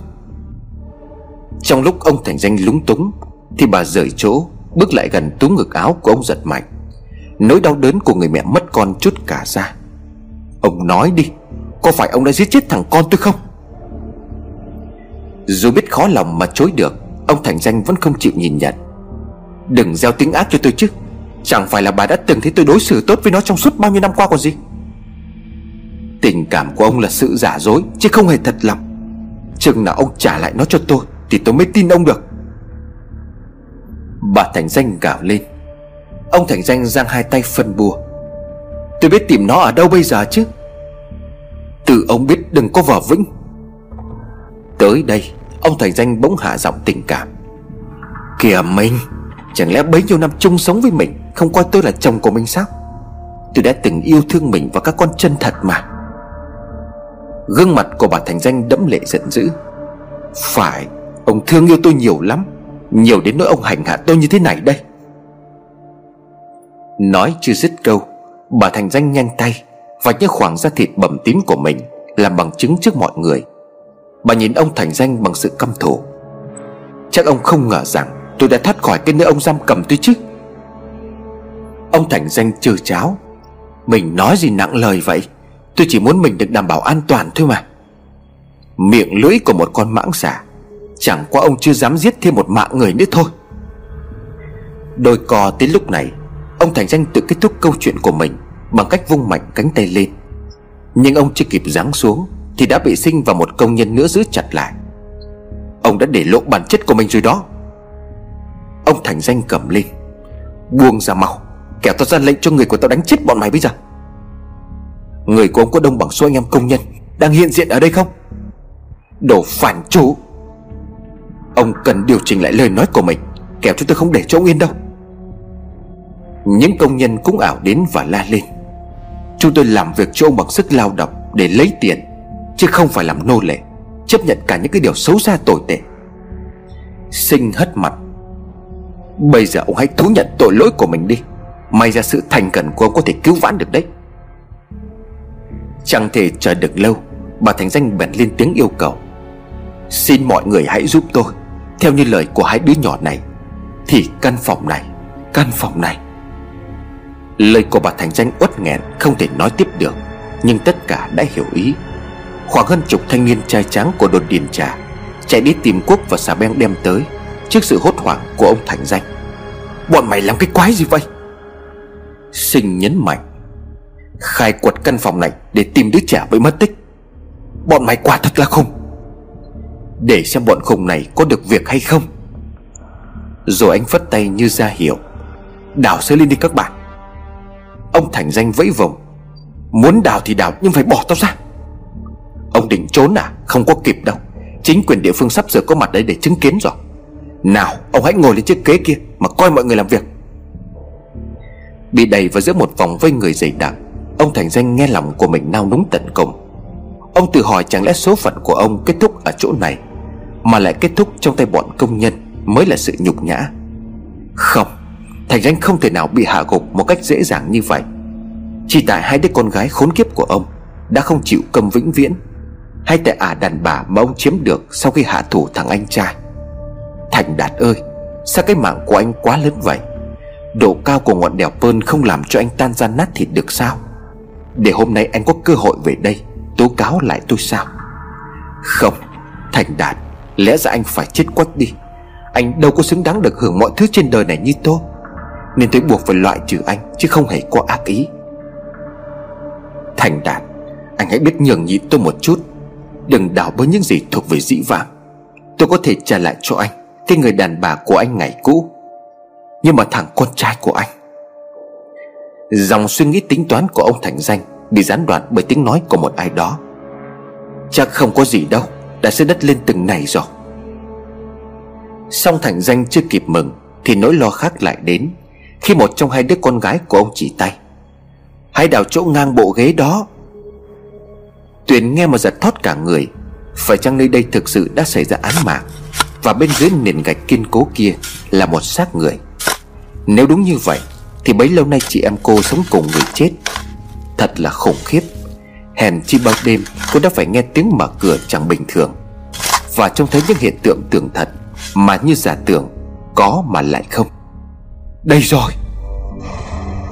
Trong lúc ông Thành Danh lúng túng, Thì bà rời chỗ, Bước lại gần túm ngực áo của ông giật mạnh. Nỗi đau đớn của người mẹ mất con chút cả ra. Ông nói đi, Có phải ông đã giết chết thằng con tôi không? Dù biết khó lòng mà chối được, Ông Thành Danh vẫn không chịu nhìn nhận. Đừng gieo tiếng ác cho tôi chứ. Chẳng phải là bà đã từng thấy tôi đối xử tốt với nó trong suốt bao nhiêu năm qua còn gì? Tình cảm của ông là sự giả dối, Chứ không hề thật lòng. Chừng nào ông trả lại nó cho tôi, Thì tôi mới tin ông được. Bà Thành Danh gào lên. Ông Thành Danh giang hai tay phân bùa Tôi biết tìm nó ở đâu bây giờ chứ? Từ ông biết đừng có vờ vĩnh. Tới đây, Ông Thành Danh bỗng hạ giọng tình cảm. Kìa mình, Chẳng lẽ bấy nhiêu năm chung sống với mình, Không coi tôi là chồng của mình sao? Tôi đã từng yêu thương mình và các con chân thật mà. Gương mặt của bà Thành Danh đẫm lệ giận dữ. Phải, Ông thương yêu tôi nhiều lắm. Nhiều đến nỗi ông hành hạ tôi như thế này đây. Nói chưa dứt câu, Bà Thành Danh nhanh tay, Vạch những khoảng da thịt bầm tím của mình Làm bằng chứng trước mọi người. Bà nhìn ông thành danh bằng sự căm thù. Chắc ông không ngờ rằng Tôi đã thoát khỏi cái nơi ông giam cầm tôi chứ. Ông thành danh trừ cháo. Mình nói gì nặng lời vậy? Tôi chỉ muốn mình được đảm bảo an toàn thôi mà. Miệng lưỡi của một con mãng xà, Chẳng qua ông chưa dám giết thêm một mạng người nữa thôi. Đôi co tới lúc này, Ông Thành Danh tự kết thúc câu chuyện của mình Bằng cách vung mạnh cánh tay lên. Nhưng ông chưa kịp giáng xuống Thì đã bị sinh và một công nhân nữa giữ chặt lại. Ông đã để lộ bản chất của mình rồi đó. Ông Thành Danh cầm lên, Buông ra mau, Kẻo tao ra lệnh cho người của tao đánh chết bọn mày bây giờ. Người của ông có đông bằng số anh em công nhân Đang hiện diện ở đây không? Đồ phản chủ Ông cần điều chỉnh lại lời nói của mình, Kẻo chúng tôi không để cho ông yên đâu. Những công nhân cũng ảo đến và la lên. Chúng tôi làm việc cho ông bằng sức lao động Để lấy tiền, Chứ không phải làm nô lệ, Chấp nhận cả những cái điều xấu xa tồi tệ. Sinh hất mặt. Bây giờ ông hãy thú nhận tội lỗi của mình đi. May ra sự thành cần của ông có thể cứu vãn được đấy. Chẳng thể chờ được lâu, Bà Thành Danh bèn lên tiếng yêu cầu. Xin mọi người hãy giúp tôi. Theo như lời của hai đứa nhỏ này, Thì căn phòng này, Căn phòng này. Lời của bà Thành Danh uất nghẹn, Không thể nói tiếp được, Nhưng tất cả đã hiểu ý. Khoảng hơn chục thanh niên trai trắng của đồn điền trà Chạy đi tìm quốc và xà beng đem tới Trước sự hốt hoảng của ông Thành Danh. Bọn mày làm cái quái gì vậy? Sinh nhấn mạnh. Khai quật căn phòng này Để tìm đứa trẻ bị mất tích. Bọn mày quả thật là khùng. Để xem bọn khùng này có được việc hay không. Rồi anh phất tay như ra hiệu. Đào sới lên đi các bạn. Ông Thành Danh vẫy vùng Muốn đào thì đào, nhưng phải bỏ tao ra. Ông định trốn à? Không có kịp đâu. Chính quyền địa phương sắp sửa có mặt đấy để chứng kiến rồi. Nào, ông hãy ngồi lên chiếc ghế kia Mà coi mọi người làm việc. Bị đầy vào giữa một vòng vây người dày đặc. Ông Thành Danh nghe lòng của mình nao núng tận cùng. Ông tự hỏi chẳng lẽ số phận của ông kết thúc ở chỗ này, Mà lại kết thúc trong tay bọn công nhân Mới là sự nhục nhã. Không, Thành Danh không thể nào bị hạ gục một cách dễ dàng như vậy. Chỉ tại hai đứa con gái khốn kiếp của ông Đã không chịu cầm vĩnh viễn, Hay tại ả đàn bà mà ông chiếm được Sau khi hạ thủ thằng anh trai. Thành Đạt ơi, Sao cái mạng của anh quá lớn vậy? Độ cao của ngọn đèo Pơn không làm cho anh tan ra nát thịt được sao? Để hôm nay anh có cơ hội về đây, Tố cáo lại tôi sao? Không, Thành Đạt, Lẽ ra anh phải chết quách đi. Anh đâu có xứng đáng được hưởng mọi thứ trên đời này như tôi. Nên tôi buộc phải loại trừ anh, Chứ không hề có ác ý. Thành Đạt, Anh hãy biết nhường nhịn tôi một chút. Đừng đảo bới những gì thuộc về dĩ vãng. Tôi có thể trả lại cho anh Cái người đàn bà của anh ngày cũ. Nhưng mà thằng con trai của anh Dòng suy nghĩ tính toán của ông Thành Danh Bị gián đoạn bởi tiếng nói của một ai đó. Chắc không có gì đâu, Đã xây đất lên từng này rồi. Song Thành Danh chưa kịp mừng Thì nỗi lo khác lại đến Khi một trong hai đứa con gái của ông chỉ tay. Hãy đào chỗ ngang bộ ghế đó. Tuyền nghe mà giật thót cả người, Phải chăng nơi đây thực sự đã xảy ra án mạng Và bên dưới nền gạch kiên cố kia Là một xác người? Nếu đúng như vậy thì bấy lâu nay chị em cô sống cùng người chết. Thật là khủng khiếp. Hèn chi bao đêm, cô đã phải nghe tiếng mở cửa chẳng bình thường. Và trông thấy những hiện tượng tưởng thật, Mà như giả tưởng, Có mà lại không. Đây rồi.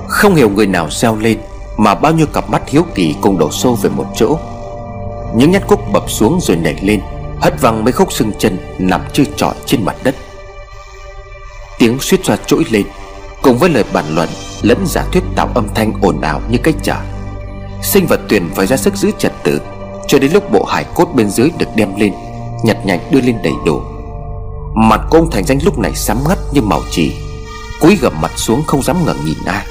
Không hiểu người nào reo lên, Mà bao nhiêu cặp mắt hiếu kỳ cùng đổ xô về một chỗ. Những nhát cúc bập xuống rồi nảy lên, Hất văng mấy khúc xương chân Nằm chơi trọi trên mặt đất. Tiếng suýt xoa trỗi lên Cùng với lời bàn luận, Lẫn giả thuyết tạo âm thanh ồn ào như cách trả Sinh vật Tuyền phải ra sức giữ trật tự, Cho đến lúc bộ hải cốt bên dưới được đem lên, Nhặt nhạnh đưa lên đầy đủ. Mặt của ông Thành Danh lúc này sám ngắt như màu chỉ Cúi gầm mặt xuống không dám ngẩng nhìn ai.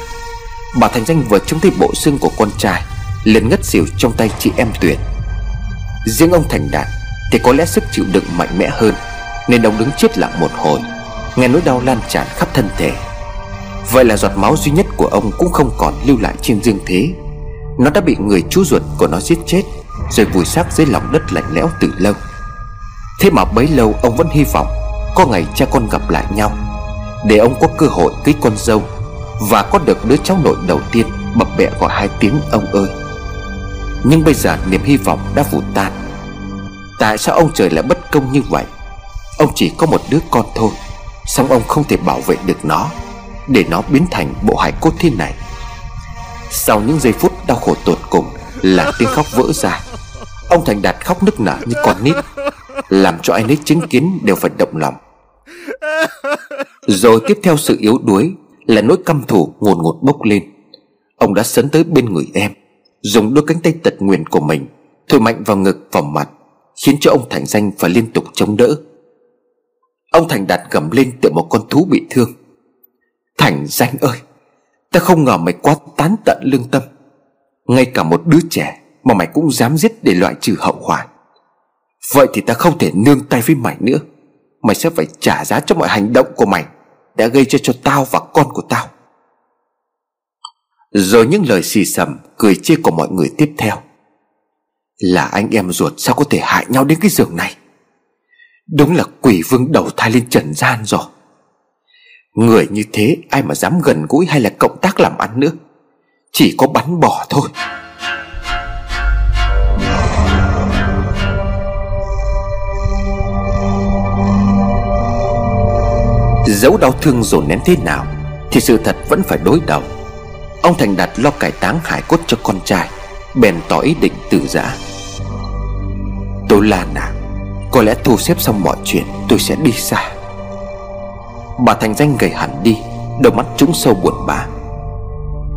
Bà Thành Danh vừa trông thấy bộ xương của con trai, liền ngất xỉu trong tay chị em Tuyền Riêng ông Thành Đạt Thì có lẽ sức chịu đựng mạnh mẽ hơn, Nên ông đứng chết lặng một hồi, Nghe nỗi đau lan tràn khắp thân thể. Vậy là giọt máu duy nhất của ông cũng không còn lưu lại trên dương thế. Nó đã bị người chú ruột của nó giết chết, Rồi vùi xác dưới lòng đất lạnh lẽo từ lâu. Thế mà bấy lâu ông vẫn hy vọng Có ngày cha con gặp lại nhau, Để ông có cơ hội cưới con dâu Và có được đứa cháu nội đầu tiên Bập bẹ gọi hai tiếng ông ơi. Nhưng bây giờ niềm hy vọng đã vụt tan. Tại sao ông trời lại bất công như vậy? Ông chỉ có một đứa con thôi Xong ông không thể bảo vệ được nó? Để nó biến thành bộ hải cốt thế này. Sau những giây phút đau khổ tột cùng Là tiếng khóc vỡ ra. Ông Thành Đạt khóc nức nở như con nít, Làm cho ai nấy chứng kiến đều phải động lòng. Rồi tiếp theo sự yếu đuối Là nỗi căm thù ngồn ngột bốc lên. Ông đã sấn tới bên người em, Dùng đôi cánh tay tật nguyền của mình Thổi mạnh vào ngực, vào mặt, Khiến cho ông Thành Danh phải liên tục chống đỡ. Ông Thành Đạt gầm lên tựa một con thú bị thương. Thành Danh ơi, Ta không ngờ mày quá tán tận lương tâm. Ngay cả một đứa trẻ Mà mày cũng dám giết để loại trừ hậu quả. Vậy thì ta không thể nương tay với mày nữa. Mày sẽ phải trả giá cho mọi hành động của mày Đã gây cho cho tao và con của tao. Rồi những lời xì xầm, Cười chê của mọi người tiếp theo. Là anh em ruột sao có thể hại nhau đến cái giường này? Đúng là quỷ vương đầu thai lên trần gian rồi. Người như thế, ai mà dám gần gũi hay là cộng tác làm ăn nữa? Chỉ có bắn bỏ thôi. Dẫu đau thương dồn nén thế nào, Thì sự thật vẫn phải đối đầu. Ông Thành Đạt lo cải táng hải cốt cho con trai, Bèn tỏ ý định tự giã. Tôi là nàng, có lẽ thu xếp xong mọi chuyện, tôi sẽ đi xa. Bà Thành Danh gầy hẳn đi, Đôi mắt trũng sâu buồn bã.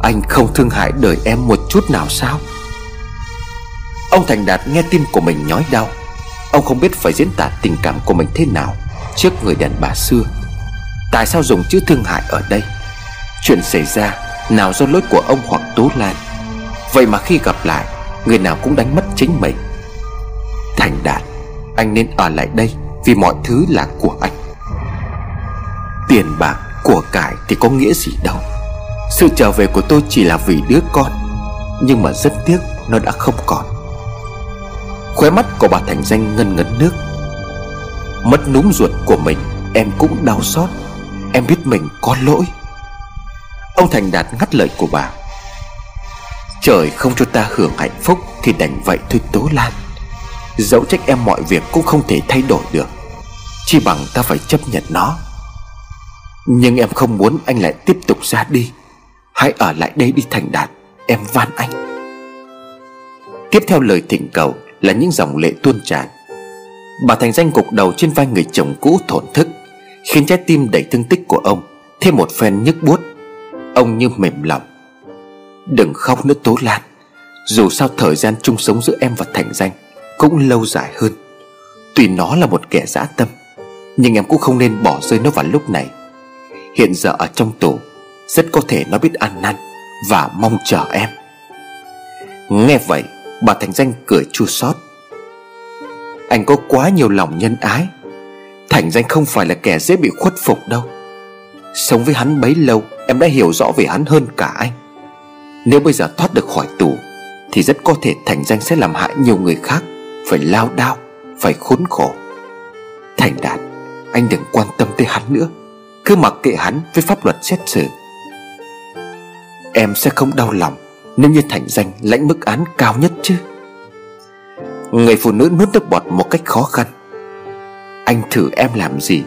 Anh không thương hại đời em một chút nào sao? Ông Thành Đạt nghe tim của mình nhói đau. Ông không biết phải diễn tả tình cảm của mình thế nào Trước người đàn bà xưa. Tại sao dùng chữ thương hại ở đây? Chuyện xảy ra Nào do lỗi của ông hoặc Tố Lan? Vậy mà khi gặp lại, Người nào cũng đánh mất chính mình. Thành Đạt, anh nên ở lại đây Vì mọi thứ là của anh. Tiền bạc, của cải thì có nghĩa gì đâu. Sự trở về của tôi chỉ là vì đứa con Nhưng mà rất tiếc nó đã không còn. Khóe mắt của bà Thành Danh ngân ngấn nước. Mất núm ruột của mình Em cũng đau xót. Em biết mình có lỗi. Ông Thành Đạt ngắt lời của bà. Trời không cho ta hưởng hạnh phúc Thì đành vậy thôi Tố Lan. Dẫu trách em mọi việc cũng không thể thay đổi được. Chỉ bằng ta phải chấp nhận nó. Nhưng em không muốn anh lại tiếp tục ra đi. Hãy ở lại đây đi, thành đạt. Em van anh. Tiếp theo lời thỉnh cầu Là những dòng lệ tuôn tràn. Bà Thành Danh cục đầu trên vai người chồng cũ thổn thức, Khiến trái tim đầy thương tích của ông, Thêm một phen nhức buốt. Ông như mềm lòng. Đừng khóc nữa, Tố Lan. Dù sao thời gian chung sống giữa em và Thành Danh cũng lâu dài hơn. Tuy nó là một kẻ dã tâm, Nhưng em cũng không nên bỏ rơi nó vào lúc này. Hiện giờ ở trong tù, Rất có thể nó biết ăn năn Và mong chờ em. Nghe vậy, Bà Thành Danh cười chua xót. Anh có quá nhiều lòng nhân ái. Thành Danh không phải là kẻ dễ bị khuất phục đâu. Sống với hắn bấy lâu, Em đã hiểu rõ về hắn hơn cả anh. Nếu bây giờ thoát được khỏi tù, Thì rất có thể Thành Danh sẽ làm hại nhiều người khác, phải lao đao, Phải khốn khổ. Thành đạt, Anh đừng quan tâm tới hắn nữa. Cứ mặc kệ hắn với pháp luật xét xử. Em sẽ không đau lòng Nếu như thành danh lãnh mức án cao nhất chứ. Người phụ nữ nuốt nước bọt một cách khó khăn. Anh thử em làm gì?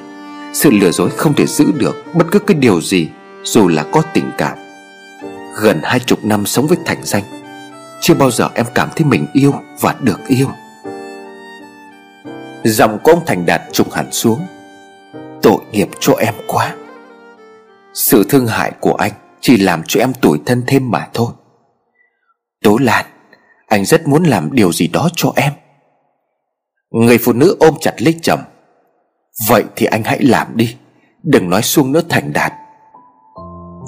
Sự lừa dối không thể giữ được Bất cứ cái điều gì, Dù là có tình cảm. Gần hai chục năm sống với thành danh, Chưa bao giờ em cảm thấy mình yêu Và được yêu. Giọng của ông Thành Đạt trùng hẳn xuống. Tội nghiệp cho em quá. Sự thương hại của anh Chỉ làm cho em tủi thân thêm mà thôi. Tố Lan, Anh rất muốn làm điều gì đó cho em. Người phụ nữ ôm chặt lấy chồng. Vậy thì anh hãy làm đi, Đừng nói xuông nữa Thành Đạt.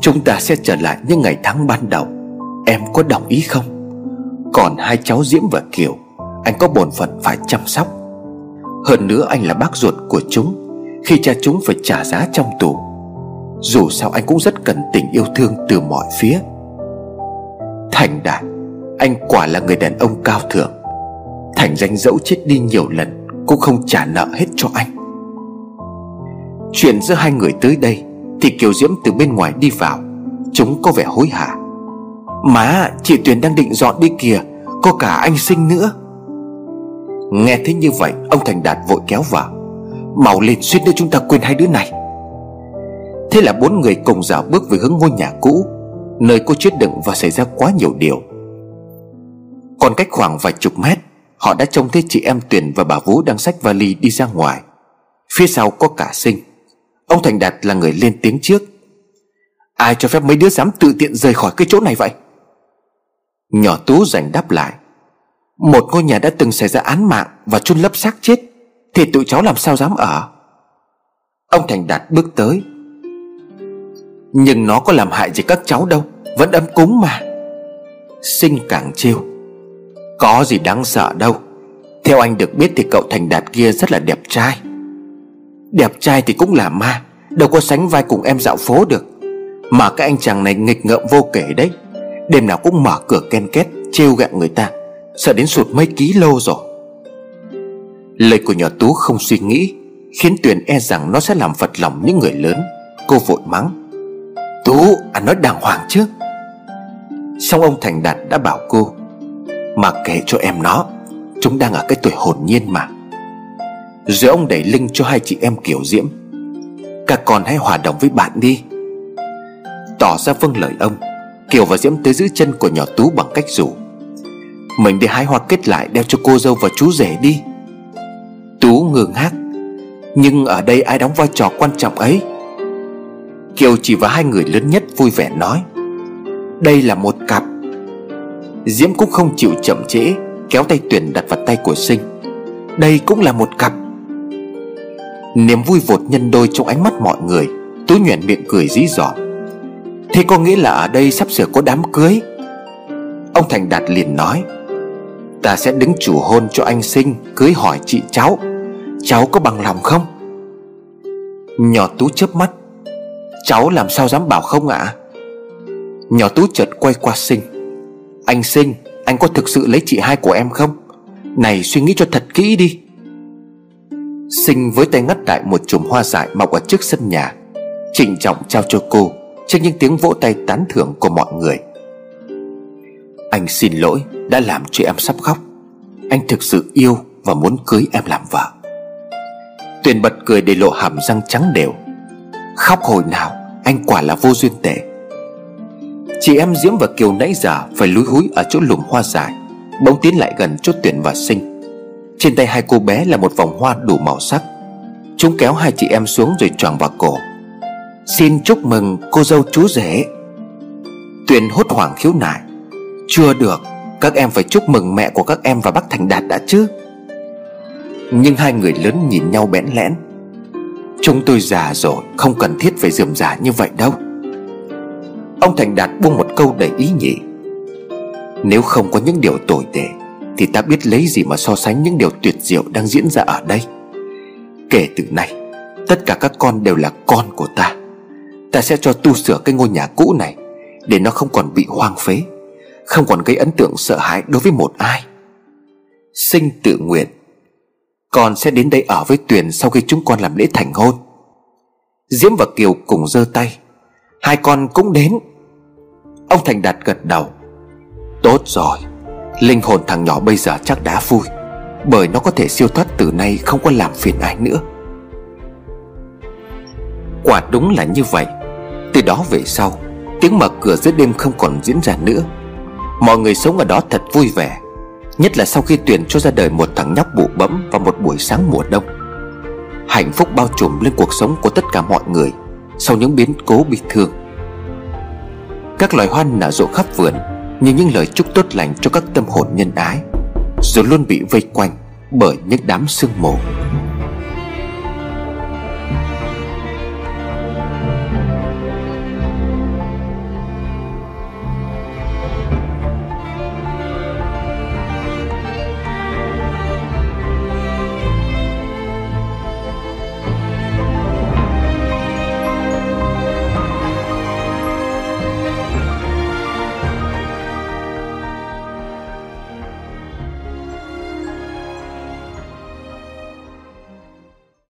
Chúng ta sẽ trở lại những ngày tháng ban đầu. Em có đồng ý không? Còn hai cháu Diễm và Kiều, Anh có bổn phận phải chăm sóc. Hơn nữa anh là bác ruột của chúng. Khi cha chúng phải trả giá trong tù, Dù sao anh cũng rất cần tình yêu thương từ mọi phía. Thành đạt, Anh quả là người đàn ông cao thượng. Thành danh dẫu chết đi nhiều lần, Cũng không trả nợ hết cho anh. Chuyện giữa hai người tới đây, Thì Kiều Diễm từ bên ngoài đi vào. Chúng có vẻ hối hả. Má, chị Tuyền đang định dọn đi kìa, Có cả anh sinh nữa. Nghe thấy như vậy, Ông Thành Đạt vội kéo vào màu lên suýt nữa chúng ta quên hai đứa này. Thế là bốn người cùng dạo bước về hướng ngôi nhà cũ, Nơi cô chết đựng và xảy ra quá nhiều điều. Còn cách khoảng vài chục mét, Họ đã trông thấy chị em Tuyền và bà Vũ đang xách vali đi ra ngoài. Phía sau có cả sinh. Ông Thành Đạt là người lên tiếng trước. Ai cho phép mấy đứa dám tự tiện rời khỏi cái chỗ này vậy? Nhỏ Tú giành đáp lại. Một ngôi nhà đã từng xảy ra án mạng Và chôn lấp xác chết. Thì tụi cháu làm sao dám ở? Ông Thành Đạt bước tới. Nhưng nó có làm hại gì các cháu đâu Vẫn ấm cúng mà. Sinh càng chiêu, Có gì đáng sợ đâu. Theo anh được biết thì cậu Thành Đạt kia rất là đẹp trai. Đẹp trai thì cũng là ma Đâu có sánh vai cùng em dạo phố được. Mà cái anh chàng này nghịch ngợm vô kể đấy. Đêm nào cũng mở cửa ken két Trêu gẹo người ta. Sợ đến sụt mấy ký lô rồi. Lời của nhỏ Tú không suy nghĩ, Khiến Tuyền e rằng nó sẽ làm phật lòng những người lớn. Cô vội mắng. Tú, anh nói đàng hoàng chứ? Xong ông Thành Đạt đã bảo cô, Mà kể cho em nó, Chúng đang ở cái tuổi hồn nhiên mà. Rồi ông đẩy linh cho hai chị em kiểu diễm. Các con hãy hòa đồng với bạn đi. Tỏ ra vâng lời ông, Kiều và Diễm tới giữ chân của nhỏ Tú bằng cách rủ. Mình đi hái hoa kết lại đeo cho cô dâu và chú rể đi. Tú ngừng hát Nhưng ở đây ai đóng vai trò quan trọng ấy? Kiều chỉ vào hai người lớn nhất vui vẻ nói, Đây là một cặp. Diễm cũng không chịu chậm trễ, Kéo tay Tuyền đặt vào tay của Sinh. Đây cũng là một cặp. Niềm vui vột nhân đôi trong ánh mắt mọi người, Tú nhuận miệng cười dí dỏm. Thế có nghĩa là ở đây sắp sửa có đám cưới? Ông Thành Đạt liền nói Ta sẽ đứng chủ hôn cho anh sinh, Cưới hỏi chị cháu. Cháu có bằng lòng không? Nhỏ Tú chớp mắt. Cháu làm sao dám bảo không ạ? À? Nhỏ Tú chợt quay qua sinh. Anh sinh, Anh có thực sự lấy chị hai của em không? Này, suy nghĩ cho thật kỹ đi. Sinh với tay ngắt đại một chùm hoa dại mọc ở trước sân nhà. Trịnh trọng trao cho cô, Trước những tiếng vỗ tay tán thưởng của mọi người. Anh xin lỗi, đã làm cho em sắp khóc. Anh thực sự yêu và muốn cưới em làm vợ. Tuyền bật cười để lộ hàm răng trắng đều. Khóc hồi nào, Anh quả là vô duyên tệ. Chị em Diễm và Kiều nãy giờ Phải lúi húi ở chỗ lùm hoa dài. Bỗng tiến lại gần chốt Tuyền và Sinh. Trên tay hai cô bé là một vòng hoa đủ màu sắc. Chúng kéo hai chị em xuống rồi tròn vào cổ. Xin chúc mừng cô dâu chú rể. Tuyền hốt hoảng khiếu nại. Chưa được, Các em phải chúc mừng mẹ của các em và bác Thành Đạt đã chứ. Nhưng hai người lớn nhìn nhau bẽn lẽn. Chúng tôi già rồi, Không cần thiết phải dườm giả như vậy đâu. Ông Thành Đạt buông một câu đầy ý nhị. Nếu không có những điều tồi tệ, Thì ta biết lấy gì mà so sánh những điều tuyệt diệu đang diễn ra ở đây. Kể từ nay, Tất cả các con đều là con của ta. Ta sẽ cho tu sửa cái ngôi nhà cũ này, Để nó không còn bị hoang phế. Không còn gây ấn tượng sợ hãi đối với một ai. Sinh tự nguyện, Con sẽ đến đây ở với Tuyền Sau khi chúng con làm lễ thành hôn. Diễm và Kiều cùng giơ tay, Hai con cũng đến. Ông Thành Đạt gật đầu. Tốt rồi, Linh hồn thằng nhỏ bây giờ chắc đã vui, Bởi nó có thể siêu thoát từ nay Không có làm phiền ai nữa. Quả đúng là như vậy. Từ đó về sau, Tiếng mở cửa giữa đêm không còn diễn ra nữa. Mọi người sống ở đó thật vui vẻ, Nhất là sau khi tuyển cho ra đời một thằng nhóc bụ bẫm Vào một buổi sáng mùa đông. Hạnh phúc bao trùm lên cuộc sống của tất cả mọi người Sau những biến cố bi thương. Các loài hoa nở rộ khắp vườn Như những lời chúc tốt lành cho các tâm hồn nhân ái, Rồi luôn bị vây quanh Bởi những đám sương mù.